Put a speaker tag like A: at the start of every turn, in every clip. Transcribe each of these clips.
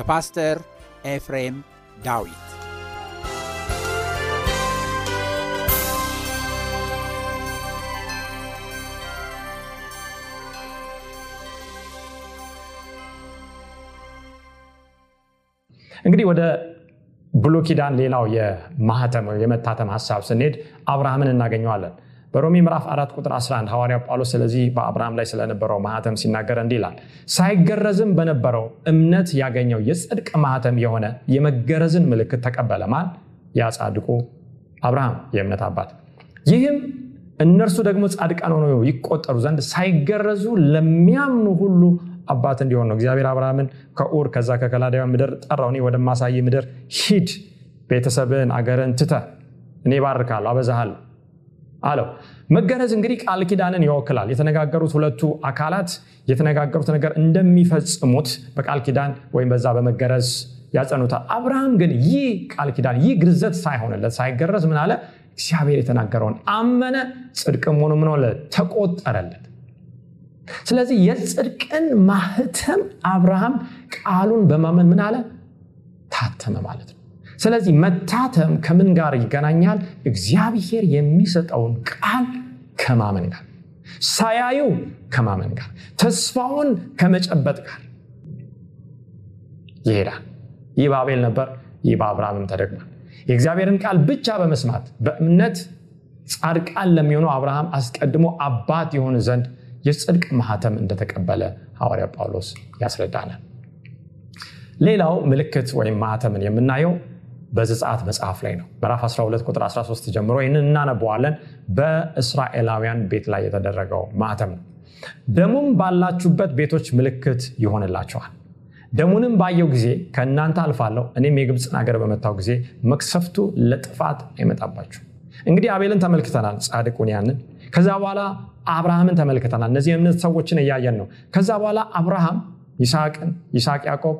A: በፓስተር ኤፍሬም ዳዊት
B: እንግዲህ ወደ ብሉይ ኪዳን ሌላው የማህተም የመታተም ሀሳብ ስንሄድ አብርሃምን እናገኘዋለን። በሮሜ ምዕራፍ 4 ቁጥር 11 ሐዋርያው ጳውሎስ ስለዚህ በአብርሃም ላይ ስለነበረው ማህተም ሲናገር እንዲህ ሳይገረዝም በነበረው እምነት ያገኘው የጽድቅ ማህተም የሆነ የመገረዝን ምልክት ተቀበለ። ማን? ያ አብርሃም የእምነት አባት። ይህም እነርሱ ደግሞ ጻድቃን ሆነው ይቆጠሩ ዘንድ ሳይገረዙ ለሚያምኑ ሁሉ አባት እንዲሆን ነው። እግዚአብሔር አብርሃምን ከኡር ከዛ ከከላዳውያን ምድር ጠራው። እኔ ወደማሳይ ምድር ሂድ፣ ቤተሰብን አገርን ትተህ እኔ ባርካለሁ፣ አበዛሃለሁ አለው። መገረዝ እንግዲህ ቃል ኪዳንን ይወክላል። የተነጋገሩት ሁለቱ አካላት የተነጋገሩት ነገር እንደሚፈጽሙት በቃል ኪዳን ወይም በዛ በመገረዝ ያጸኑታል። አብርሃም ግን ይህ ቃል ኪዳን ይህ ግርዘት ሳይሆንለት ሳይገረዝ ምን አለ? እግዚአብሔር የተናገረውን አመነ፣ ጽድቅም ሆኖ ምን? ተቆጠረለት። ስለዚህ የጽድቅን ማህተም አብርሃም ቃሉን በማመን ምን አለ? ታተመ ማለት ነው። ስለዚህ መታተም ከምን ጋር ይገናኛል? እግዚአብሔር የሚሰጠውን ቃል ከማመን ጋር፣ ሳያዩ ከማመን ጋር፣ ተስፋውን ከመጨበጥ ጋር ይሄዳል። ይህ በአቤል ነበር፣ ይህ በአብርሃምም ተደግሟል። የእግዚአብሔርን ቃል ብቻ በመስማት በእምነት ጻድቃን ለሚሆኑ አብርሃም አስቀድሞ አባት የሆን ዘንድ የጽድቅ ማህተም እንደተቀበለ ሐዋርያ ጳውሎስ ያስረዳናል። ሌላው ምልክት ወይም ማህተምን የምናየው በዘጸአት መጽሐፍ ላይ ነው። ምዕራፍ 12 ቁጥር 13 ጀምሮ ይህንን እናነበዋለን። በእስራኤላውያን ቤት ላይ የተደረገው ማህተም ነው። ደሙም ባላችሁበት ቤቶች ምልክት ይሆንላችኋል። ደሙንም ባየው ጊዜ ከእናንተ አልፋለሁ፣ እኔም የግብፅን ሀገር በመታው ጊዜ መቅሰፍቱ ለጥፋት አይመጣባችሁ። እንግዲህ አቤልን ተመልክተናል፣ ጻድቁን ያንን። ከዛ በኋላ አብርሃምን ተመልክተናል። እነዚህ የእምነት ሰዎችን እያየን ነው። ከዛ በኋላ አብርሃም ይስሐቅን፣ ይስሐቅ ያዕቆብ፣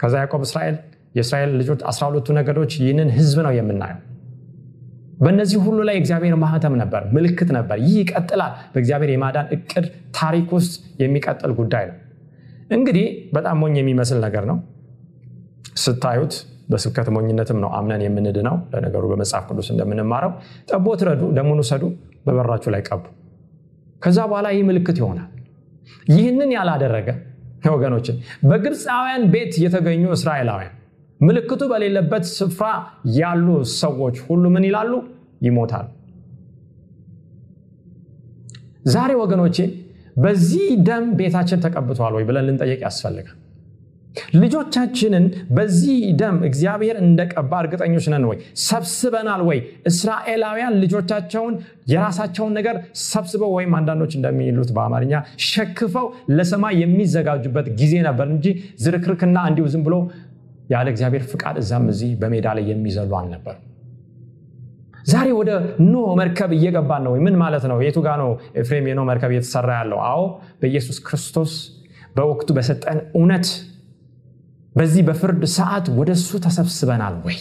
B: ከዛ ያዕቆብ እስራኤል የእስራኤል ልጆች 12ቱ ነገዶች ይህንን ህዝብ ነው የምናየው። በእነዚህ ሁሉ ላይ እግዚአብሔር ማህተም ነበር፣ ምልክት ነበር። ይህ ይቀጥላል። በእግዚአብሔር የማዳን እቅድ ታሪክ ውስጥ የሚቀጥል ጉዳይ ነው። እንግዲህ በጣም ሞኝ የሚመስል ነገር ነው ስታዩት። በስብከት ሞኝነትም ነው አምነን የምንድነው። ለነገሩ በመጽሐፍ ቅዱስ እንደምንማረው ጠቦት ረዱ፣ ደሙን ውሰዱ፣ በበራችሁ ላይ ቀቡ። ከዛ በኋላ ይህ ምልክት ይሆናል። ይህንን ያላደረገ ወገኖችን በግብፃውያን ቤት የተገኙ እስራኤላውያን ምልክቱ በሌለበት ስፍራ ያሉ ሰዎች ሁሉ ምን ይላሉ? ይሞታሉ። ዛሬ ወገኖቼ በዚህ ደም ቤታችን ተቀብቷል ወይ ብለን ልንጠየቅ ያስፈልጋል። ልጆቻችንን በዚህ ደም እግዚአብሔር እንደቀባ እርግጠኞች ነን ወይ? ሰብስበናል ወይ? እስራኤላውያን ልጆቻቸውን የራሳቸውን ነገር ሰብስበው ወይም አንዳንዶች እንደሚሉት በአማርኛ ሸክፈው ለሰማይ የሚዘጋጁበት ጊዜ ነበር እንጂ ዝርክርክና እንዲሁ ዝም ብሎ ያለ እግዚአብሔር ፍቃድ እዛም እዚህ በሜዳ ላይ የሚዘሉ አልነበሩ። ዛሬ ወደ ኖ መርከብ እየገባን ነው ምን ማለት ነው? የቱ ጋ ነው ኤፍሬም የኖ መርከብ እየተሰራ ያለው? አዎ በኢየሱስ ክርስቶስ በወቅቱ በሰጠን እውነት በዚህ በፍርድ ሰዓት ወደ እሱ ተሰብስበናል ወይ?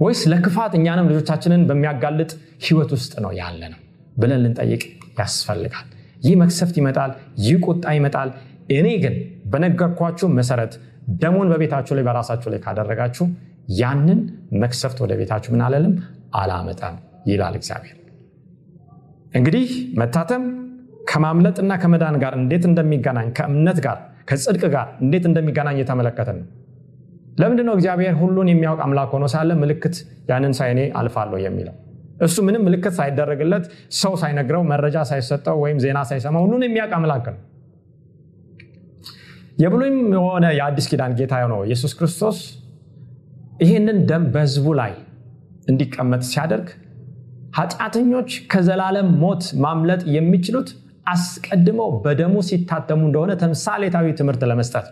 B: ወይስ ለክፋት እኛንም ልጆቻችንን በሚያጋልጥ ህይወት ውስጥ ነው ያለ ነው ብለን ልንጠይቅ ያስፈልጋል። ይህ መክሰፍት ይመጣል ይህ ቁጣ ይመጣል። እኔ ግን በነገርኳችሁ መሰረት ደሙን በቤታችሁ ላይ በራሳችሁ ላይ ካደረጋችሁ ያንን መክሰፍት ወደ ቤታችሁ ምን አለልም? አላመጣም ይላል እግዚአብሔር። እንግዲህ መታተም ከማምለጥና ከመዳን ጋር እንዴት እንደሚገናኝ ከእምነት ጋር ከጽድቅ ጋር እንዴት እንደሚገናኝ የተመለከትን ነው። ለምንድን ነው እግዚአብሔር ሁሉን የሚያውቅ አምላክ ሆኖ ሳለ ምልክት ያንን ሳይኔ አልፋለሁ የሚለው? እሱ ምንም ምልክት ሳይደረግለት ሰው ሳይነግረው መረጃ ሳይሰጠው ወይም ዜና ሳይሰማ ሁሉን የሚያውቅ አምላክ ነው የብሉይም የሆነ የአዲስ ኪዳን ጌታ ነው ኢየሱስ ክርስቶስ ይህንን ደም በህዝቡ ላይ እንዲቀመጥ ሲያደርግ ኃጢአተኞች ከዘላለም ሞት ማምለጥ የሚችሉት አስቀድመው በደሙ ሲታተሙ እንደሆነ ተምሳሌታዊ ትምህርት ለመስጠት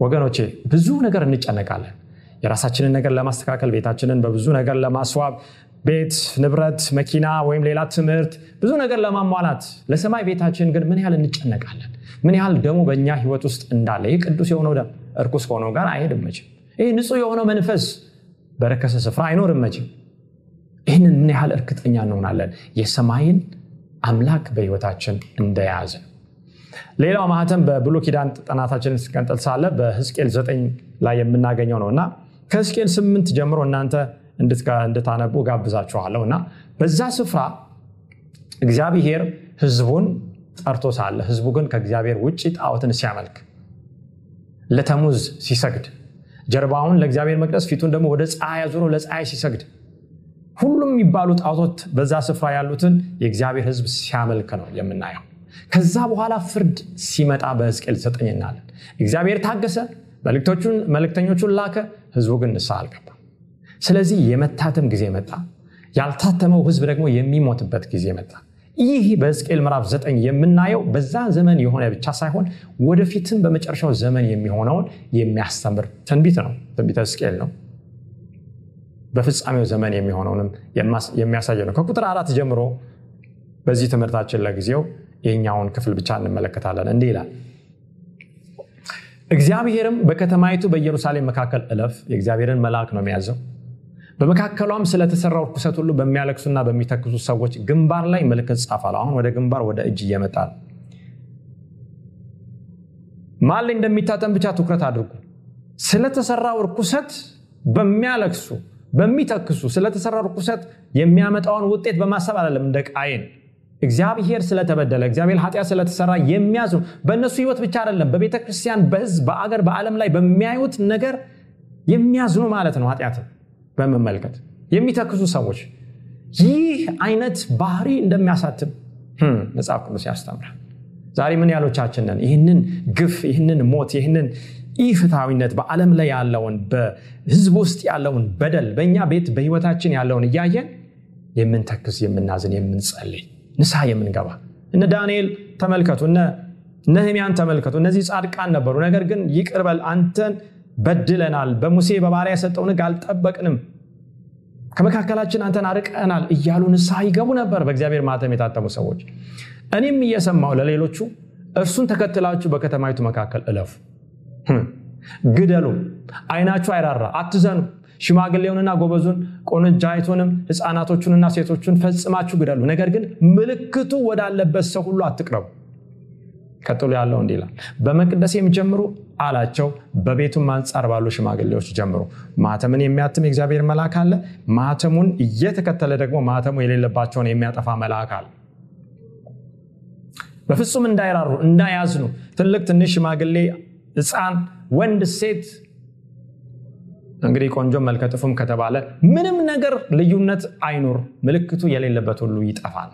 B: ወገኖቼ ብዙ ነገር እንጨነቃለን። የራሳችንን ነገር ለማስተካከል ቤታችንን በብዙ ነገር ለማስዋብ ቤት ንብረት መኪና ወይም ሌላ ትምህርት ብዙ ነገር ለማሟላት ለሰማይ ቤታችን ግን ምን ያህል እንጨነቃለን? ምን ያህል ደሙ በእኛ ህይወት ውስጥ እንዳለ? ይህ ቅዱስ የሆነው ደም እርኩስ ከሆነው ጋር አይሄድም መችም ይህ ንጹህ የሆነው መንፈስ በረከሰ ስፍራ አይኖርም መችም ይህንን ምን ያህል እርግጠኛ እንሆናለን? የሰማይን አምላክ በህይወታችን እንደያዝን ሌላው ማህተም በብሎ ኪዳን ጥናታችንን ስቀንጥል ሳለ በህዝቅኤል ዘጠኝ ላይ የምናገኘው ነው እና ከህዝቅኤል ስምንት ጀምሮ እናንተ እንድታነቡ ጋብዛችኋለሁ እና በዛ ስፍራ እግዚአብሔር ህዝቡን ጠርቶ ሳለ ህዝቡ ግን ከእግዚአብሔር ውጭ ጣዖትን ሲያመልክ ለተሙዝ ሲሰግድ ጀርባውን ለእግዚአብሔር መቅደስ ፊቱን ደግሞ ወደ ፀሐይ አዙሮ ለፀሐይ ሲሰግድ ሁሉም የሚባሉ ጣዖቶት በዛ ስፍራ ያሉትን የእግዚአብሔር ህዝብ ሲያመልክ ነው የምናየው። ከዛ በኋላ ፍርድ ሲመጣ በህዝቅኤል ዘጠኝ እናለን እግዚአብሔር ታገሰ መልእክተኞቹን ላከ ህዝቡ ግን ንስሐ አልገባ ስለዚህ የመታተም ጊዜ መጣ። ያልታተመው ህዝብ ደግሞ የሚሞትበት ጊዜ መጣ። ይህ በሕዝቅኤል ምዕራፍ ዘጠኝ የምናየው በዛ ዘመን የሆነ ብቻ ሳይሆን ወደፊትም በመጨረሻው ዘመን የሚሆነውን የሚያስተምር ትንቢት ነው። ትንቢተ ሕዝቅኤል ነው። በፍጻሜው ዘመን የሚሆነውንም የሚያሳየ ነው። ከቁጥር አራት ጀምሮ በዚህ ትምህርታችን ለጊዜው የኛውን ክፍል ብቻ እንመለከታለን። እንዲህ ይላል። እግዚአብሔርም በከተማይቱ በኢየሩሳሌም መካከል እለፍ የእግዚአብሔርን መልአክ ነው የሚያዘው በመካከሏም ስለተሰራው ርኩሰት ሁሉ በሚያለቅሱና በሚተክሱ ሰዎች ግንባር ላይ ምልክት ጻፋል። አሁን ወደ ግንባር ወደ እጅ እየመጣ ነው። ማን ላይ እንደሚታተም ብቻ ትኩረት አድርጉ። ስለተሰራው ርኩሰት በሚያለቅሱ በሚተክሱ ስለተሰራው ርኩሰት የሚያመጣውን ውጤት በማሰብ አይደለም እንደ ቃይን እግዚአብሔር ስለተበደለ እግዚአብሔር ኃጢአት ስለተሰራ የሚያዝኑ በእነሱ ህይወት ብቻ አይደለም በቤተ ክርስቲያን በህዝብ በአገር በዓለም ላይ በሚያዩት ነገር የሚያዝኑ ማለት ነው ኃጢአትን በመመልከት የሚተክሱ ሰዎች ይህ አይነት ባህሪ እንደሚያሳትም መጽሐፍ ቅዱስ ያስተምራል። ዛሬ ምን ያሎቻችንን ይህንን ግፍ ይህንን ሞት ይህንን ኢፍትሐዊነት በዓለም ላይ ያለውን በህዝብ ውስጥ ያለውን በደል በእኛ ቤት በህይወታችን ያለውን እያየን የምንተክስ የምናዝን የምንጸልይ ንስሐ የምንገባ እነ ዳንኤል ተመልከቱ እነ ነህሚያን ተመልከቱ። እነዚህ ጻድቃን ነበሩ። ነገር ግን ይቅርበል አንተን በድለናል። በሙሴ በባሪያ የሰጠውን ህግ አልጠበቅንም። ከመካከላችን አንተን አርቀናል እያሉ ንስሐ ይገቡ ነበር በእግዚአብሔር ማተም የታተሙ ሰዎች። እኔም እየሰማው ለሌሎቹ እርሱን ተከትላችሁ በከተማይቱ መካከል እለፉ። ግደሉ አይናችሁ አይራራ አትዘኑ። ሽማግሌውንና ጎበዙን ቆንጃይቱንም ህፃናቶቹንና ሴቶቹን ፈጽማችሁ ግደሉ። ነገር ግን ምልክቱ ወዳለበት ሰው ሁሉ አትቅረቡ ቀጥሎ ያለው እንዲህ ይላል። በመቅደሴም ጀምሩ አላቸው በቤቱም አንጻር ባሉ ሽማግሌዎች ጀምሩ። ማተምን የሚያትም የእግዚአብሔር መልአክ አለ። ማተሙን እየተከተለ ደግሞ ማተሙ የሌለባቸውን የሚያጠፋ መልአክ አለ። በፍጹም እንዳይራሩ እንዳያዝኑ። ትልቅ ትንሽ ሽማግሌ ህፃን ወንድ ሴት። እንግዲህ ቆንጆ መልከጥፉም ከተባለ ምንም ነገር ልዩነት አይኑር ምልክቱ የሌለበት ሁሉ ይጠፋል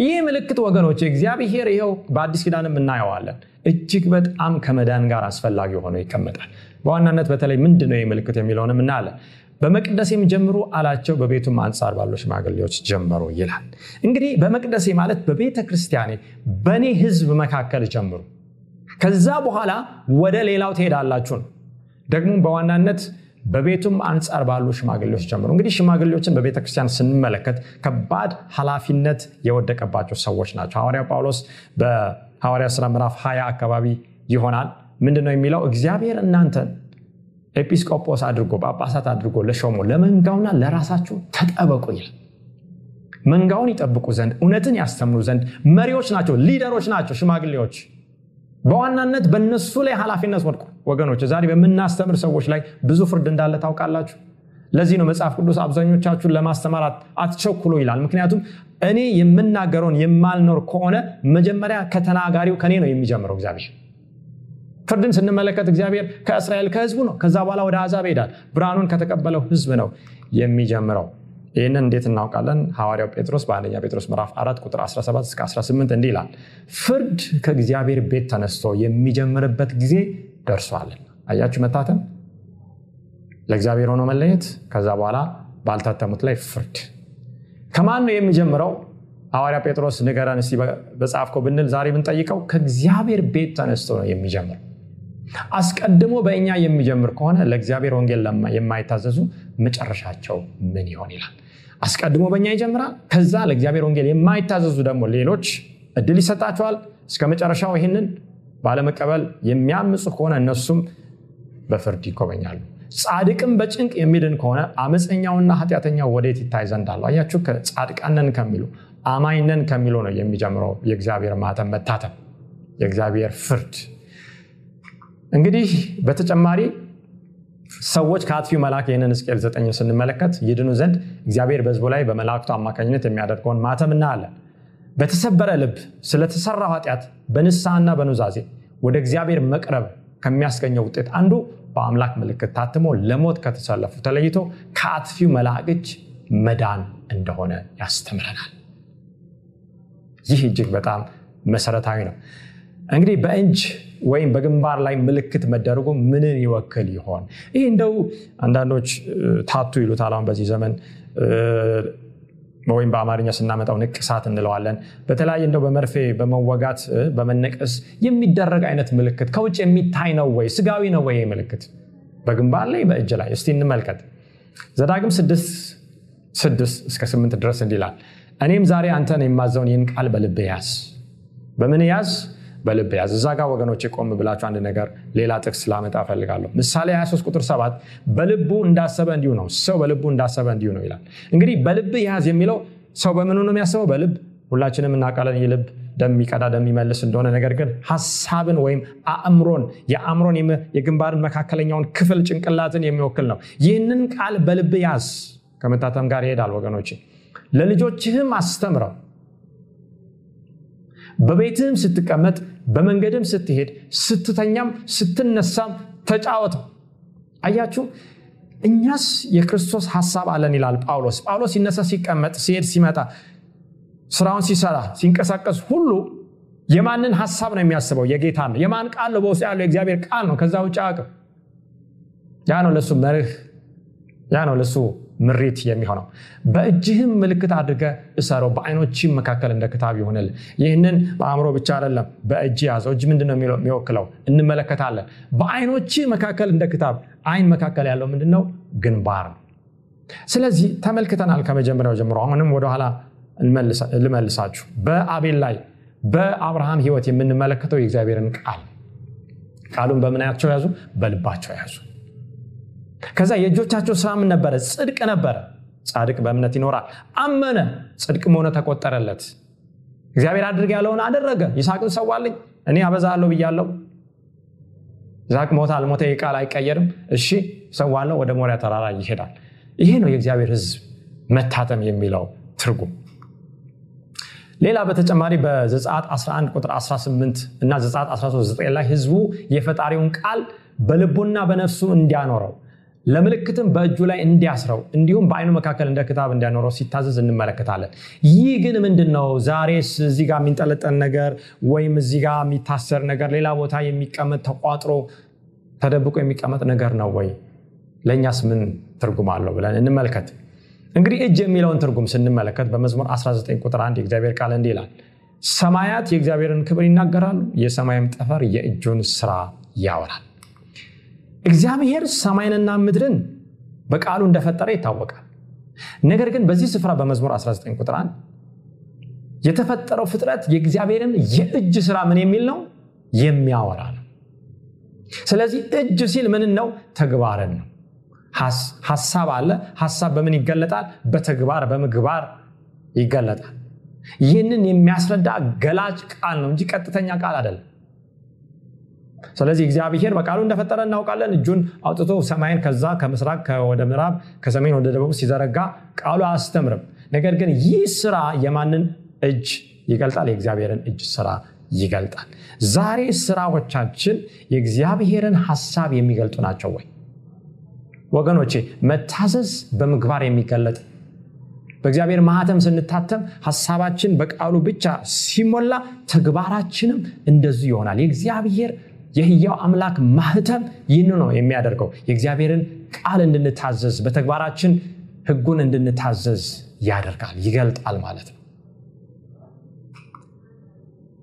B: ይህ ምልክት ወገኖች እግዚአብሔር ይኸው በአዲስ ኪዳንም እናየዋለን። እጅግ በጣም ከመዳን ጋር አስፈላጊ ሆኖ ይቀመጣል። በዋናነት በተለይ ምንድን ነው ምልክት የሚለውንም እናያለን። በመቅደሴም ጀምሩ አላቸው በቤቱም አንጻር ባሉ ሽማግሌዎች ጀምሩ ይላል። እንግዲህ በመቅደሴ ማለት በቤተ ክርስቲያኔ በእኔ ህዝብ መካከል ጀምሩ። ከዛ በኋላ ወደ ሌላው ትሄዳላችሁ ነው። ደግሞ በዋናነት በቤቱም አንጻር ባሉ ሽማግሌዎች ጀምሮ። እንግዲህ ሽማግሌዎችን በቤተክርስቲያን ስንመለከት ከባድ ኃላፊነት የወደቀባቸው ሰዎች ናቸው። ሐዋርያ ጳውሎስ በሐዋርያ ስራ ምዕራፍ 20 አካባቢ ይሆናል። ምንድነው የሚለው? እግዚአብሔር እናንተን ኤጲስቆጶስ አድርጎ ጳጳሳት አድርጎ ለሾሞ ለመንጋውና ለራሳችሁ ተጠበቁ ይላል። መንጋውን ይጠብቁ ዘንድ እውነትን ያስተምሩ ዘንድ መሪዎች ናቸው ሊደሮች ናቸው ሽማግሌዎች። በዋናነት በእነሱ ላይ ኃላፊነት ወድቁ ወገኖች ዛሬ በምናስተምር ሰዎች ላይ ብዙ ፍርድ እንዳለ ታውቃላችሁ? ለዚህ ነው መጽሐፍ ቅዱስ አብዛኞቻችሁን ለማስተማር አትቸኩሉ ይላል። ምክንያቱም እኔ የምናገረውን የማልኖር ከሆነ መጀመሪያ ከተናጋሪው ከኔ ነው የሚጀምረው እግዚአብሔር። ፍርድን ስንመለከት እግዚአብሔር ከእስራኤል ከህዝቡ ነው። ከዛ በኋላ ወደ አዛብ ይሄዳል። ብርሃኑን ከተቀበለው ህዝብ ነው የሚጀምረው። ይህንን እንዴት እናውቃለን? ሐዋርያው ጴጥሮስ በአንደኛ ጴጥሮስ ምዕራፍ 4 ቁጥር 17 እስከ 18 እንዲህ ይላል ፍርድ ከእግዚአብሔር ቤት ተነስቶ የሚጀምርበት ጊዜ ደርሷልና። አያችሁ መታተም? ለእግዚአብሔር ሆኖ መለየት ከዛ በኋላ ባልታተሙት ላይ ፍርድ። ከማን ነው የሚጀምረው? ሐዋርያ ጴጥሮስ ንገረን እስቲ በጻፍከው ብንል ዛሬ ብንጠይቀው ከእግዚአብሔር ቤት ተነስቶ ነው የሚጀምረው። አስቀድሞ በእኛ የሚጀምር ከሆነ ለእግዚአብሔር ወንጌል የማይታዘዙ መጨረሻቸው ምን ይሆን ይላል? አስቀድሞ በእኛ ይጀምራል ከዛ ለእግዚአብሔር ወንጌል የማይታዘዙ ደግሞ ሌሎች እድል ይሰጣቸዋል። እስከ መጨረሻው ይህንን ባለመቀበል የሚያምፁ ከሆነ እነሱም በፍርድ ይጎበኛሉ። ጻድቅም በጭንቅ የሚድን ከሆነ አመፀኛውና ኃጢአተኛው ወዴት ይታይ ዘንድ አለው አያችሁ ጻድቃነን ከሚሉ አማኝነን ከሚሉ ነው የሚጀምረው የእግዚአብሔር ማተም መታተም የእግዚአብሔር ፍርድ። እንግዲህ በተጨማሪ ሰዎች ከአጥፊው መልአክ ይህንን ሕዝቅኤል ዘጠኝ ስንመለከት ይድኑ ዘንድ እግዚአብሔር በህዝቡ ላይ በመላእክቱ አማካኝነት የሚያደርገውን ማተም እናያለን በተሰበረ ልብ ስለተሰራው ኃጢአት በንስሐና በኑዛዜ ወደ እግዚአብሔር መቅረብ ከሚያስገኘው ውጤት አንዱ በአምላክ ምልክት ታትሞ ለሞት ከተሰለፉ ተለይቶ ከአጥፊው መልአክ መዳን እንደሆነ ያስተምረናል። ይህ እጅግ በጣም መሰረታዊ ነው። እንግዲህ በእጅ ወይም በግንባር ላይ ምልክት መደረጉ ምንን ይወክል ይሆን? ይህ እንደው አንዳንዶች ታቱ ይሉታል። አሁን በዚህ ዘመን ወይም በአማርኛ ስናመጣው ንቅሳት እንለዋለን። በተለያየ እንደው በመርፌ በመወጋት በመነቀስ የሚደረግ አይነት ምልክት ከውጭ የሚታይ ነው ወይ? ስጋዊ ነው ወይ ምልክት? በግንባር ላይ በእጅ ላይ? እስቲ እንመልከት። ዘዳግም ስድስት ስድስት እስከ ስምንት ድረስ እንዲላል እኔም ዛሬ አንተን የማዘውን ይህን ቃል በልብ ያዝ። በምን ያዝ በልብ ያዝ። እዛ ጋር ወገኖች ቆም ብላችሁ አንድ ነገር ሌላ ጥቅስ ላመጣ እፈልጋለሁ። ምሳሌ 23 ቁጥር 7 በልቡ እንዳሰበ እንዲሁ ነው። ሰው በልቡ እንዳሰበ እንዲሁ ነው ይላል። እንግዲህ በልብ ያዝ የሚለው ሰው በምኑ ነው የሚያስበው? በልብ። ሁላችንም እናውቃለን የልብ ደም የሚቀዳ እንደሆነ። ነገር ግን ሀሳብን ወይም አእምሮን የአእምሮን የግንባርን መካከለኛውን ክፍል ጭንቅላትን የሚወክል ነው። ይህንን ቃል በልብ ያዝ። ከመታተም ጋር ይሄዳል ወገኖች ለልጆችህም አስተምረው። በቤትህም ስትቀመጥ በመንገድም ስትሄድ ስትተኛም ስትነሳም ተጫወተው አያችሁ እኛስ የክርስቶስ ሀሳብ አለን ይላል ጳውሎስ። ጳውሎስ ሲነሳ ሲቀመጥ ሲሄድ ሲመጣ ስራውን ሲሰራ ሲንቀሳቀስ ሁሉ የማንን ሀሳብ ነው የሚያስበው? የጌታ ነው። የማን ቃል ነው? በውስጥ ያለው የእግዚአብሔር ቃል ነው። ከዛ ውጭ አቅም ያ ነው ለሱ መርህ ያ ነው ለሱ ምሪት የሚሆነው። በእጅህም ምልክት አድርገ እሰረው በአይኖችም መካከል እንደ ክታብ ይሆንል ይህንን በአእምሮ ብቻ አይደለም በእጅ ያዘው። እጅ ምንድነው የሚወክለው። እንመለከታለን። በአይኖች መካከል እንደ ክታብ አይን መካከል ያለው ምንድነው? ግንባር ስለዚህ ተመልክተናል ከመጀመሪያው ጀምሮ። አሁንም ወደኋላ ልመልሳችሁ። በአቤል ላይ በአብርሃም ህይወት የምንመለከተው የእግዚአብሔርን ቃል ቃሉን በምናያቸው ያዙ? በልባቸው ያዙ ከዛ የእጆቻቸው ስራ ምን ነበረ? ጽድቅ ነበረ። ጻድቅ በእምነት ይኖራል። አመነ። ጽድቅ መሆነ ተቆጠረለት። እግዚአብሔር አድርግ ያለውን አደረገ። ይስሐቅን ሰዋልኝ። እኔ አበዛለሁ ብያለው ይስሐቅ ሞተ አልሞተ ቃል አይቀየርም። እሺ ሰዋለው ወደ ሞሪያ ተራራ ይሄዳል። ይሄ ነው የእግዚአብሔር ህዝብ መታተም የሚለው ትርጉም። ሌላ በተጨማሪ በዘጻት 11 ቁጥር 18 እና ዘጻት 13 ላይ ህዝቡ የፈጣሪውን ቃል በልቡና በነፍሱ እንዲያኖረው ለምልክትም በእጁ ላይ እንዲያስረው እንዲሁም በአይኑ መካከል እንደ ክታብ እንዲያኖረው ሲታዘዝ እንመለከታለን። ይህ ግን ምንድን ነው ዛሬስ እዚህ ጋር የሚንጠለጠል ነገር ወይም እዚህ ጋር የሚታሰር ነገር ሌላ ቦታ የሚቀመጥ ተቋጥሮ ተደብቆ የሚቀመጥ ነገር ነው ወይ? ለእኛስ ምን ትርጉም አለው ብለን እንመልከት። እንግዲህ እጅ የሚለውን ትርጉም ስንመለከት በመዝሙር 19 ቁጥር 1 የእግዚአብሔር ቃል እንዲህ ይላል ሰማያት የእግዚአብሔርን ክብር ይናገራሉ፣ የሰማይም ጠፈር የእጁን ስራ ያወራል። እግዚአብሔር ሰማይንና ምድርን በቃሉ እንደፈጠረ ይታወቃል። ነገር ግን በዚህ ስፍራ በመዝሙር 19 ቁጥር 1 የተፈጠረው ፍጥረት የእግዚአብሔርን የእጅ ስራ ምን የሚል ነው? የሚያወራ ነው። ስለዚህ እጅ ሲል ምን ነው? ተግባርን ነው። ሀሳብ አለ። ሀሳብ በምን ይገለጣል? በተግባር በምግባር ይገለጣል። ይህንን የሚያስረዳ ገላጭ ቃል ነው እንጂ ቀጥተኛ ቃል አይደለም። ስለዚህ እግዚአብሔር በቃሉ እንደፈጠረ እናውቃለን። እጁን አውጥቶ ሰማይን ከዛ ከምስራቅ ወደ ምዕራብ ከሰሜን ወደ ደቡብ ሲዘረጋ ቃሉ አያስተምርም። ነገር ግን ይህ ስራ የማንን እጅ ይገልጣል? የእግዚአብሔርን እጅ ስራ ይገልጣል። ዛሬ ስራዎቻችን የእግዚአብሔርን ሀሳብ የሚገልጡ ናቸው ወይ? ወገኖቼ መታዘዝ በምግባር የሚገለጥ በእግዚአብሔር ማህተም ስንታተም ሀሳባችን በቃሉ ብቻ ሲሞላ ተግባራችንም እንደዚሁ ይሆናል። የእግዚአብሔር የህያው አምላክ ማህተም ይህን ነው የሚያደርገው። የእግዚአብሔርን ቃል እንድንታዘዝ በተግባራችን ህጉን እንድንታዘዝ ያደርጋል፣ ይገልጣል ማለት ነው።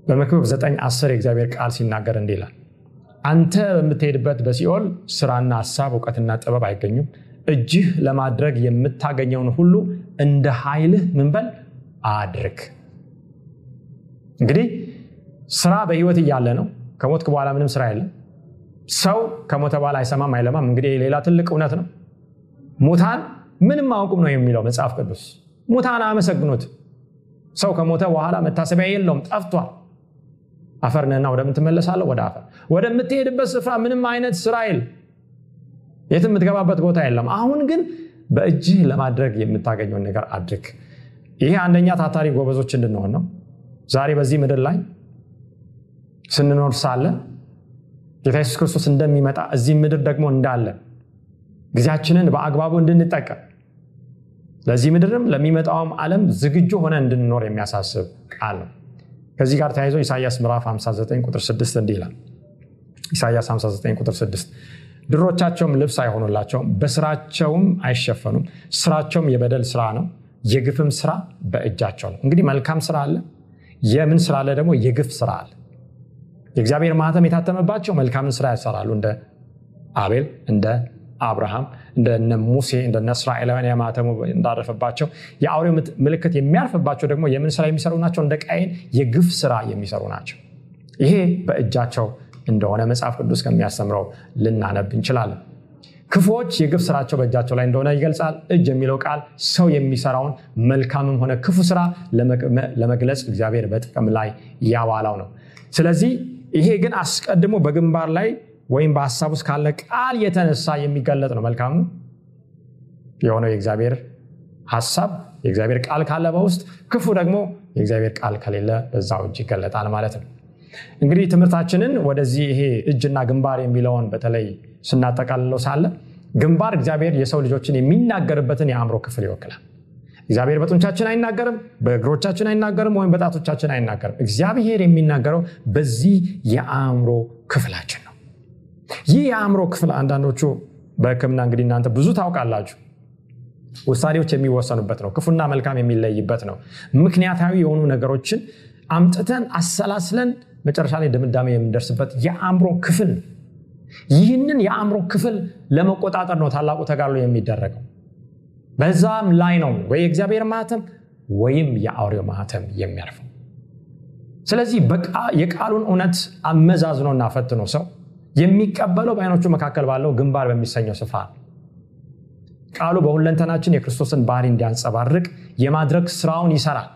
B: በመክብብ 9 10 የእግዚአብሔር ቃል ሲናገር እንዲህ ይላል፣ አንተ በምትሄድበት በሲኦል ስራና ሀሳብ እውቀትና ጥበብ አይገኙም። እጅህ ለማድረግ የምታገኘውን ሁሉ እንደ ኃይልህ ምንበል አድርግ። እንግዲህ ስራ በህይወት እያለ ነው። ከሞትክ በኋላ ምንም ስራ የለም። ሰው ከሞተ በኋላ አይሰማም አይለማም። እንግዲህ ሌላ ትልቅ እውነት ነው። ሙታን ምንም አያውቁም ነው የሚለው መጽሐፍ ቅዱስ። ሙታን አያመሰግኑት። ሰው ከሞተ በኋላ መታሰቢያ የለውም፣ ጠፍቷል። አፈር ነህና ወደምን ትመለሳለህ? ወደ አፈር። ወደምትሄድበት ስፍራ ምንም አይነት ስራ የትም የምትገባበት ቦታ የለም። አሁን ግን በእጅህ ለማድረግ የምታገኘውን ነገር አድርግ። ይሄ አንደኛ ታታሪ ጎበዞች እንድንሆን ነው። ዛሬ በዚህ ምድር ላይ ስንኖር ሳለ ጌታ ኢየሱስ ክርስቶስ እንደሚመጣ እዚህ ምድር ደግሞ እንዳለ ጊዜያችንን በአግባቡ እንድንጠቀም ለዚህ ምድርም ለሚመጣውም ዓለም ዝግጁ ሆነ እንድንኖር የሚያሳስብ ቃል ነው። ከዚህ ጋር ተያይዞ ኢሳያስ ምዕራፍ 59 ቁጥር 6 እንዲህ ይላል። ኢሳያስ 59 ቁጥር 6 ድሮቻቸውም ልብስ አይሆኑላቸውም፣ በስራቸውም አይሸፈኑም። ስራቸውም የበደል ስራ ነው፣ የግፍም ስራ በእጃቸው ነው። እንግዲህ መልካም ስራ አለ፣ የምን ስራ አለ ደግሞ የግፍ ስራ አለ። የእግዚአብሔር ማህተም የታተመባቸው መልካምን ስራ ያሰራሉ። እንደ አቤል፣ እንደ አብርሃም፣ እንደነ ሙሴ፣ እንደነ እስራኤላውያን የማህተሙ እንዳረፈባቸው የአውሬው ምልክት የሚያርፍባቸው ደግሞ የምን ስራ የሚሰሩ ናቸው? እንደ ቃየን የግፍ ስራ የሚሰሩ ናቸው። ይሄ በእጃቸው እንደሆነ መጽሐፍ ቅዱስ ከሚያስተምረው ልናነብ እንችላለን። ክፉዎች የግፍ ስራቸው በእጃቸው ላይ እንደሆነ ይገልጻል። እጅ የሚለው ቃል ሰው የሚሰራውን መልካምም ሆነ ክፉ ስራ ለመግለጽ እግዚአብሔር በጥቅም ላይ ያዋላው ነው። ስለዚህ ይሄ ግን አስቀድሞ በግንባር ላይ ወይም በሀሳብ ውስጥ ካለ ቃል የተነሳ የሚገለጥ ነው። መልካሙ የሆነው የእግዚአብሔር ሀሳብ የእግዚአብሔር ቃል ካለ በውስጥ ክፉ ደግሞ የእግዚአብሔር ቃል ከሌለ በዛው እጅ ይገለጣል ማለት ነው። እንግዲህ ትምህርታችንን ወደዚህ ይሄ እጅና ግንባር የሚለውን በተለይ ስናጠቃልለው ሳለ ግንባር እግዚአብሔር የሰው ልጆችን የሚናገርበትን የአእምሮ ክፍል ይወክላል። እግዚአብሔር በጡንቻችን አይናገርም፣ በእግሮቻችን አይናገርም፣ ወይም በጣቶቻችን አይናገርም። እግዚአብሔር የሚናገረው በዚህ የአእምሮ ክፍላችን ነው። ይህ የአእምሮ ክፍል አንዳንዶቹ በሕክምና እንግዲህ እናንተ ብዙ ታውቃላችሁ፣ ውሳኔዎች የሚወሰኑበት ነው። ክፉና መልካም የሚለይበት ነው። ምክንያታዊ የሆኑ ነገሮችን አምጥተን አሰላስለን መጨረሻ ላይ ድምዳሜ የምንደርስበት የአእምሮ ክፍል ነው። ይህንን የአእምሮ ክፍል ለመቆጣጠር ነው ታላቁ ተጋድሎ የሚደረገው። በዛም ላይ ነው ወይ የእግዚአብሔር ማህተም ወይም የአውሬው ማህተም የሚያርፈው። ስለዚህ የቃሉን እውነት አመዛዝኖና ፈትኖ ሰው የሚቀበለው በዓይኖቹ መካከል ባለው ግንባር በሚሰኘው ስፍራ ነው። ቃሉ በሁለንተናችን የክርስቶስን ባህሪ እንዲያንጸባርቅ የማድረግ ስራውን ይሰራል።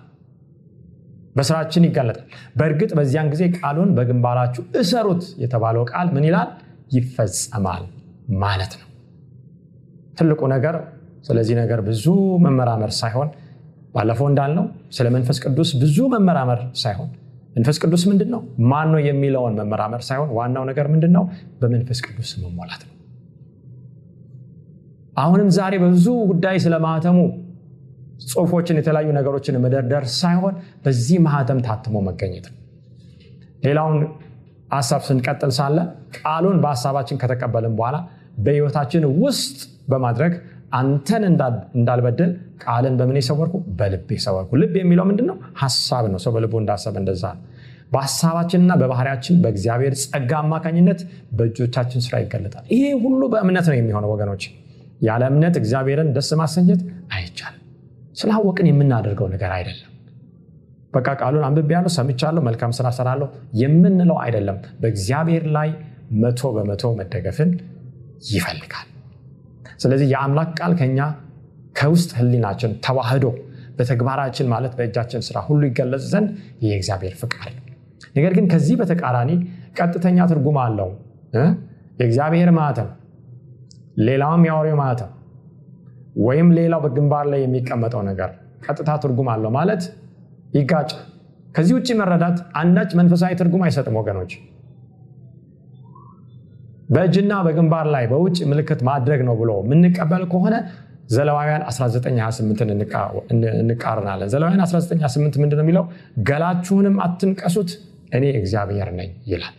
B: በስራችን ይገለጣል። በእርግጥ በዚያን ጊዜ ቃሉን በግንባራችሁ እሰሩት የተባለው ቃል ምን ይላል? ይፈጸማል ማለት ነው። ትልቁ ነገር ስለዚህ ነገር ብዙ መመራመር ሳይሆን ባለፈው እንዳልነው ስለ መንፈስ ቅዱስ ብዙ መመራመር ሳይሆን መንፈስ ቅዱስ ምንድን ነው ማን ነው የሚለውን መመራመር ሳይሆን ዋናው ነገር ምንድን ነው? በመንፈስ ቅዱስ መሞላት ነው። አሁንም ዛሬ በብዙ ጉዳይ ስለ ማህተሙ ጽሁፎችን የተለያዩ ነገሮችን መደርደር ሳይሆን በዚህ ማህተም ታትሞ መገኘት ነው። ሌላውን ሀሳብ ስንቀጥል ሳለ ቃሉን በሀሳባችን ከተቀበልን በኋላ በህይወታችን ውስጥ በማድረግ አንተን እንዳልበድል ቃልን በምን የሰወርኩ? በልቤ ሰወርኩ። ልብ የሚለው ምንድን ነው ሀሳብ ነው። ሰው በልቡ እንዳሰብ እንደዛ። በሀሳባችንና በባህሪያችን በእግዚአብሔር ጸጋ አማካኝነት በእጆቻችን ስራ ይገለጣል። ይሄ ሁሉ በእምነት ነው የሚሆነው ወገኖች። ያለ እምነት እግዚአብሔርን ደስ ማሰኘት አይቻልም። ስላወቅን የምናደርገው ነገር አይደለም። በቃ ቃሉን አንብቤያለሁ ሰምቻለሁ መልካም ስራ ሰራለሁ የምንለው አይደለም። በእግዚአብሔር ላይ መቶ በመቶ መደገፍን ይፈልጋል ስለዚህ የአምላክ ቃል ከኛ ከውስጥ ህሊናችን ተዋህዶ በተግባራችን ማለት በእጃችን ስራ ሁሉ ይገለጽ ዘንድ የእግዚአብሔር ፍቃድ ነው። ነገር ግን ከዚህ በተቃራኒ ቀጥተኛ ትርጉም አለው። የእግዚአብሔር ማተም ሌላውም የአውሬው ማተም ወይም ሌላው በግንባር ላይ የሚቀመጠው ነገር ቀጥታ ትርጉም አለው ማለት ይጋጭ ከዚህ ውጭ መረዳት አንዳች መንፈሳዊ ትርጉም አይሰጥም ወገኖች በእጅና በግንባር ላይ በውጭ ምልክት ማድረግ ነው ብሎ የምንቀበል ከሆነ ዘለዋውያን 1928 እንቃርናለን ዘለዋውያን 1928 ምንድን ነው የሚለው? ገላችሁንም አትንቀሱት እኔ እግዚአብሔር ነኝ ይላል።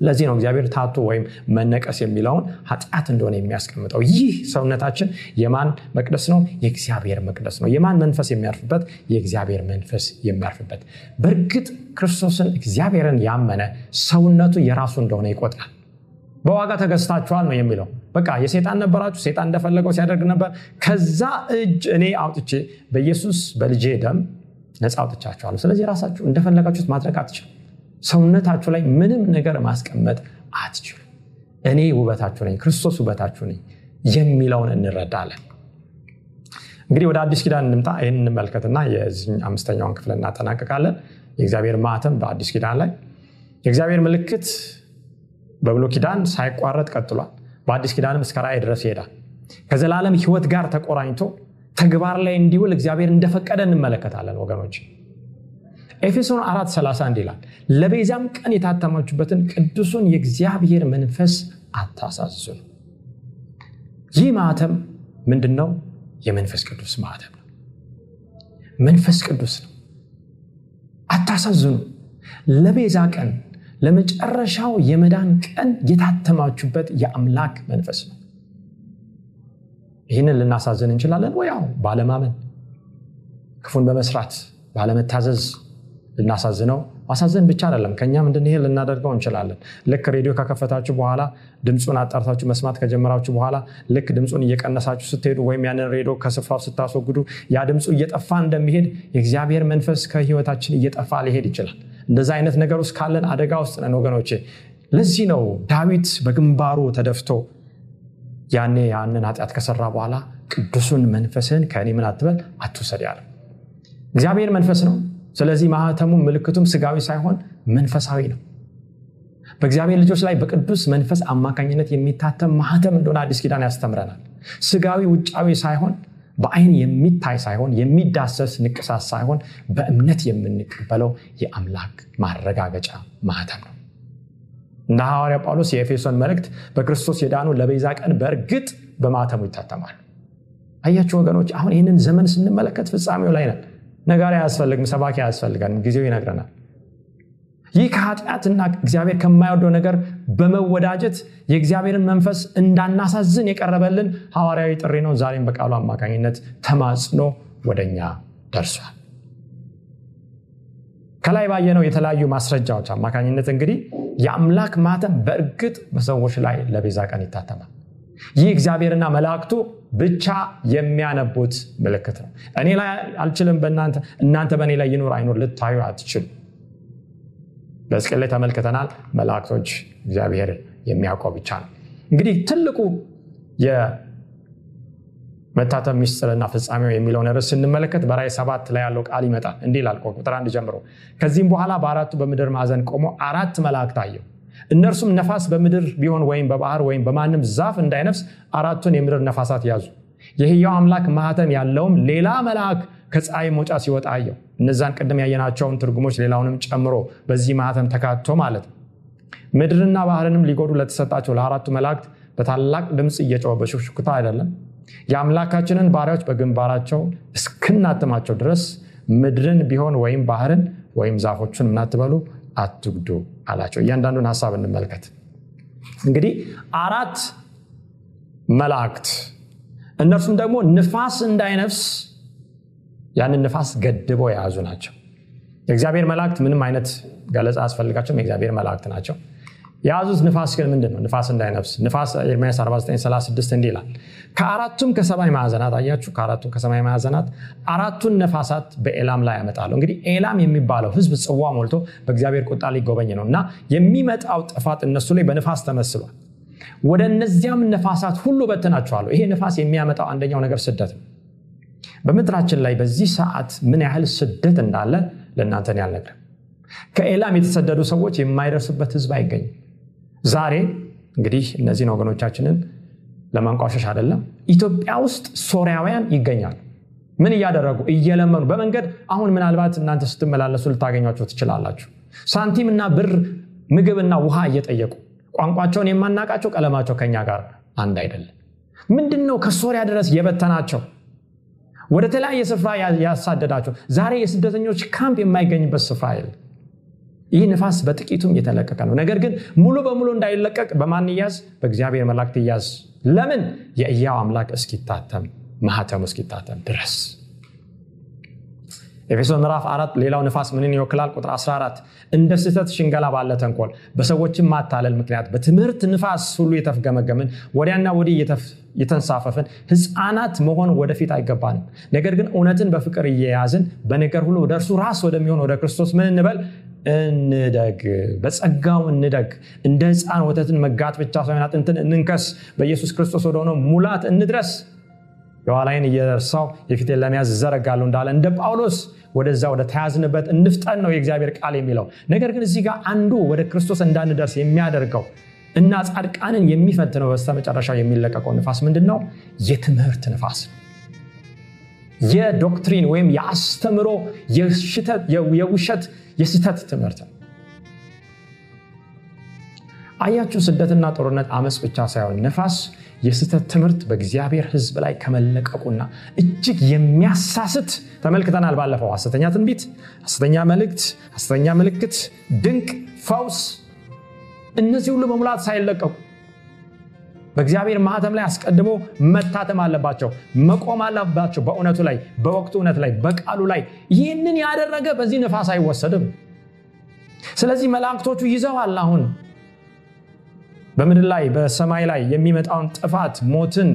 B: ለዚህ ነው እግዚአብሔር ታቶ ወይም መነቀስ የሚለውን ኃጢአት እንደሆነ የሚያስቀምጠው። ይህ ሰውነታችን የማን መቅደስ ነው? የእግዚአብሔር መቅደስ ነው። የማን መንፈስ የሚያርፍበት? የእግዚአብሔር መንፈስ የሚያርፍበት። በእርግጥ ክርስቶስን እግዚአብሔርን ያመነ ሰውነቱ የራሱ እንደሆነ ይቆጥራል በዋጋ ተገዝታችኋል ነው የሚለው። በቃ የሴጣን ነበራችሁ ሴጣን እንደፈለገው ሲያደርግ ነበር። ከዛ እጅ እኔ አውጥቼ በኢየሱስ በልጄ ደም ነፃ አውጥቻችኋለሁ። ስለዚህ ራሳችሁ እንደፈለጋችሁት ማድረግ አትችሉ ሰውነታችሁ ላይ ምንም ነገር ማስቀመጥ አትችሉ እኔ ውበታችሁ ነኝ ክርስቶስ ውበታችሁ ነኝ የሚለውን እንረዳለን። እንግዲህ ወደ አዲስ ኪዳን እንምጣ ይህን እንመልከትና የዚህ አምስተኛውን ክፍል እናጠናቀቃለን የእግዚአብሔር ማተም በአዲስ ኪዳን ላይ። የእግዚአብሔር ምልክት በብሎ ኪዳን ሳይቋረጥ ቀጥሏል። በአዲስ ኪዳንም እስከ ራእይ ድረስ ይሄዳል። ከዘላለም ህይወት ጋር ተቆራኝቶ ተግባር ላይ እንዲውል እግዚአብሔር እንደፈቀደ እንመለከታለን ወገኖች። ኤፌሶን 4 31 ይላል ለቤዛም ቀን የታተማችሁበትን ቅዱሱን የእግዚአብሔር መንፈስ አታሳዝኑ ይህ ማተም ምንድን ነው የመንፈስ ቅዱስ ማተም ነው። መንፈስ ቅዱስ ነው። አታሳዝኑ። ለቤዛ ቀን ለመጨረሻው የመዳን ቀን የታተማችሁበት የአምላክ መንፈስ ነው። ይህንን ልናሳዝን እንችላለን ወያው ባለማመን ክፉን በመስራት ባለመታዘዝ ልናሳዝነው። ማሳዘን ብቻ አይደለም ከኛም እንድንሄ ልናደርገው እንችላለን። ልክ ሬዲዮ ከከፈታችሁ በኋላ ድምፁን አጣርታችሁ መስማት ከጀመራችሁ በኋላ ልክ ድምፁን እየቀነሳችሁ ስትሄዱ ወይም ያንን ሬዲዮ ከስፍራው ስታስወግዱ ያ ድምፁ እየጠፋ እንደሚሄድ የእግዚአብሔር መንፈስ ከህይወታችን እየጠፋ ሊሄድ ይችላል እንደዛ አይነት ነገር ውስጥ ካለን አደጋ ውስጥ ነን ወገኖቼ። ለዚህ ነው ዳዊት በግንባሩ ተደፍቶ ያኔ ያንን ኃጢአት ከሰራ በኋላ ቅዱሱን መንፈስህን ከእኔ ምን አትበል አትውሰድ ያለ እግዚአብሔር መንፈስ ነው። ስለዚህ ማህተሙ ምልክቱም ስጋዊ ሳይሆን መንፈሳዊ ነው። በእግዚአብሔር ልጆች ላይ በቅዱስ መንፈስ አማካኝነት የሚታተም ማህተም እንደሆነ አዲስ ኪዳን ያስተምረናል። ስጋዊ ውጫዊ ሳይሆን በአይን የሚታይ ሳይሆን የሚዳሰስ ንቅሳት ሳይሆን በእምነት የምንቀበለው የአምላክ ማረጋገጫ ማህተም ነው። እንደ ሐዋርያ ጳውሎስ የኤፌሶን መልእክት በክርስቶስ የዳኑ ለቤዛ ቀን በእርግጥ በማህተሙ ይታተማሉ አያችሁ ወገኖች አሁን ይህንን ዘመን ስንመለከት ፍጻሜው ላይ ነን። ነጋሪ አያስፈልግም ሰባኪ አያስፈልገንም ጊዜው ይነግረናል። ይህ ከኃጢአትና እግዚአብሔር ከማይወደው ነገር በመወዳጀት የእግዚአብሔርን መንፈስ እንዳናሳዝን የቀረበልን ሐዋርያዊ ጥሪ ነው። ዛሬም በቃሉ አማካኝነት ተማጽኖ ወደኛ ደርሷል። ከላይ ባየነው የተለያዩ ማስረጃዎች አማካኝነት እንግዲህ የአምላክ ማተም በእርግጥ በሰዎች ላይ ለቤዛ ቀን ይታተማል። ይህ እግዚአብሔርና መላእክቱ ብቻ የሚያነቡት ምልክት ነው። እኔ ላይ አልችልም በእናንተ እናንተ በእኔ ላይ ይኖር አይኖር ልታዩ አትችሉ በስቅል ላይ ተመልክተናል። መላእክቶች እግዚአብሔር የሚያውቀው ብቻ ነው። እንግዲህ ትልቁ የመታተም ሚስጥርና ፍጻሜው የሚለውን ርዕስ ስንመለከት በራይ ሰባት ላይ ያለው ቃል ይመጣል። እንዲህ ላል ቁጥር አንድ ጀምሮ ከዚህም በኋላ በአራቱ በምድር ማዕዘን ቆሞ አራት መላእክት አየው። እነርሱም ነፋስ በምድር ቢሆን ወይም በባህር ወይም በማንም ዛፍ እንዳይነፍስ አራቱን የምድር ነፋሳት ያዙ። የህያው አምላክ ማህተም ያለውም ሌላ መልአክ ከፀሐይ መውጫ ሲወጣ አየው እነዛን ቅድም ያየናቸውን ትርጉሞች ሌላውንም ጨምሮ በዚህ ማህተም ተካቶ ማለት ነው። ምድርና ባህርንም ሊጎዱ ለተሰጣቸው ለአራቱ መላእክት በታላቅ ድምፅ እየጨወ በሹክሹክታ አይደለም። የአምላካችንን ባሪያዎች በግንባራቸው እስክናትማቸው ድረስ ምድርን ቢሆን ወይም ባህርን ወይም ዛፎቹን ምናትበሉ አትጉዱ አላቸው። እያንዳንዱን ሀሳብ እንመልከት። እንግዲህ አራት መላእክት እነርሱም ደግሞ ንፋስ እንዳይነፍስ ያንን ንፋስ ገድበው የያዙ ናቸው። የእግዚአብሔር መላእክት ምንም አይነት ገለጻ አስፈልጋቸውም የእግዚአብሔር መላእክት ናቸው። የያዙት ንፋስ ግን ምንድን ነው? ንፋስ እንዳይነፍስ። ንፋስ ኤርሚያስ 4936 እንዲህ ይላል። ከአራቱም ከሰማይ ማዕዘናት አያችሁ? ከአራቱም ከሰማይ ማዕዘናት አራቱን ነፋሳት በኤላም ላይ ያመጣለሁ እንግዲህ ኤላም የሚባለው ህዝብ ጽዋ ሞልቶ በእግዚአብሔር ቁጣ ሊጎበኝ ነው እና የሚመጣው ጥፋት እነሱ ላይ በንፋስ ተመስሏል። ወደ እነዚያም ነፋሳት ሁሉ በትናቸዋለሁ ይሄ ንፋስ የሚያመጣው አንደኛው ነገር ስደት ነው በምድራችን ላይ በዚህ ሰዓት ምን ያህል ስደት እንዳለ ለእናንተን ያልነግርም ከኤላም የተሰደዱ ሰዎች የማይደርሱበት ህዝብ አይገኝም። ዛሬ እንግዲህ እነዚህን ወገኖቻችንን ለማንቋሸሽ አይደለም ኢትዮጵያ ውስጥ ሶሪያውያን ይገኛሉ። ምን እያደረጉ እየለመኑ በመንገድ አሁን ምናልባት እናንተ ስትመላለሱ ልታገኟቸው ትችላላችሁ። ሳንቲም እና ብር ምግብና ውሃ እየጠየቁ ቋንቋቸውን የማናቃቸው ቀለማቸው ከኛ ጋር አንድ አይደለም። ምንድን ነው ከሶሪያ ድረስ የበተናቸው ወደ ተለያየ ስፍራ ያሳደዳቸው። ዛሬ የስደተኞች ካምፕ የማይገኝበት ስፍራ የለም። ይህ ንፋስ በጥቂቱም የተለቀቀ ነው። ነገር ግን ሙሉ በሙሉ እንዳይለቀቅ በማን ያዝ በእግዚአብሔር መላእክት ያዝ ለምን? የእያው አምላክ እስኪታተም ማህተሙ እስኪታተም ድረስ ኤፌሶን ምዕራፍ አራት ሌላው ንፋስ ምንን ይወክላል? ቁጥር 14 እንደ ስህተት ሽንገላ ባለ ተንኮል በሰዎችም ማታለል ምክንያት በትምህርት ንፋስ ሁሉ የተፍገመገምን ወዲያና ወዲህ የተንሳፈፍን ህፃናት መሆን ወደፊት አይገባንም። ነገር ግን እውነትን በፍቅር እየያዝን በነገር ሁሉ ወደ እርሱ ራስ ወደሚሆን ወደ ክርስቶስ ምን እንበል? እንደግ በጸጋው እንደግ። እንደ ህፃን ወተትን መጋት ብቻ ሳይሆን አጥንትን እንንከስ። በኢየሱስ ክርስቶስ ወደሆነው ሙላት እንድረስ። የኋላይን እየረሳው የፊቴን ለመያዝ እዘረጋለሁ እንዳለ እንደ ጳውሎስ ወደዛ ወደ ተያዝንበት እንፍጠን ነው የእግዚአብሔር ቃል የሚለው። ነገር ግን እዚህ ጋር አንዱ ወደ ክርስቶስ እንዳንደርስ የሚያደርገው እና ጻድቃንን የሚፈትነው በስተመጨረሻው የሚለቀቀው ንፋስ ምንድን ነው የትምህርት ንፋስ የዶክትሪን ወይም የአስተምሮ የውሸት የስተት ትምህርት ነው አያችሁ ስደትና ጦርነት አመፅ ብቻ ሳይሆን ነፋስ የስተት ትምህርት በእግዚአብሔር ህዝብ ላይ ከመለቀቁና እጅግ የሚያሳስት ተመልክተናል ባለፈው። ሐሰተኛ ትንቢት ሐሰተኛ መልእክት ሐሰተኛ ምልክት ድንቅ ፈውስ እነዚህ ሁሉ በሙላት ሳይለቀቁ በእግዚአብሔር ማህተም ላይ አስቀድሞ መታተም አለባቸው መቆም አለባቸው። በእውነቱ ላይ በወቅቱ እውነት ላይ በቃሉ ላይ ይህንን ያደረገ በዚህ ነፋስ አይወሰድም። ስለዚህ መላእክቶቹ ይዘዋል አሁን በምድር ላይ በሰማይ ላይ የሚመጣውን ጥፋት ሞትን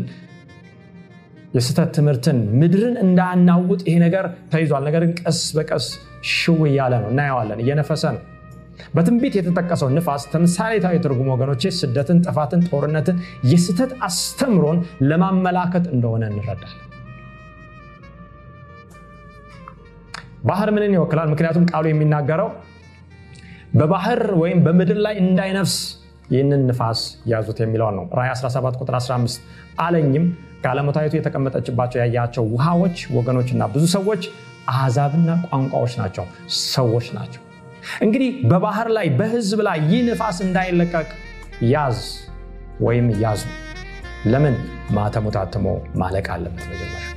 B: የስተት ትምህርትን ምድርን እንዳናውጥ ይሄ ነገር ተይዟል። ነገር ግን ቀስ በቀስ ሽው እያለ ነው። እናየዋለን። እየነፈሰ ነው። በትንቢት የተጠቀሰው ንፋስ ተምሳሌታዊ ትርጉም ወገኖቼ ስደትን ጥፋትን ጦርነትን የስተት አስተምሮን ለማመላከት እንደሆነ እንረዳለን። ባህር ምንን ይወክላል? ምክንያቱም ቃሉ የሚናገረው በባህር ወይም በምድር ላይ እንዳይነፍስ ይህንን ንፋስ ያዙት የሚለውን ነው። ራይ 17 ቁጥር 15 አለኝም ጋለሞታዊቱ የተቀመጠችባቸው ያያቸው ውሃዎች ወገኖችና ብዙ ሰዎች አሕዛብና ቋንቋዎች ናቸው። ሰዎች ናቸው። እንግዲህ በባህር ላይ በህዝብ ላይ ይህ ንፋስ እንዳይለቀቅ ያዝ ወይም ያዙ። ለምን? ማተሙ ታትሞ ማለቅ አለበት መጀመሪያ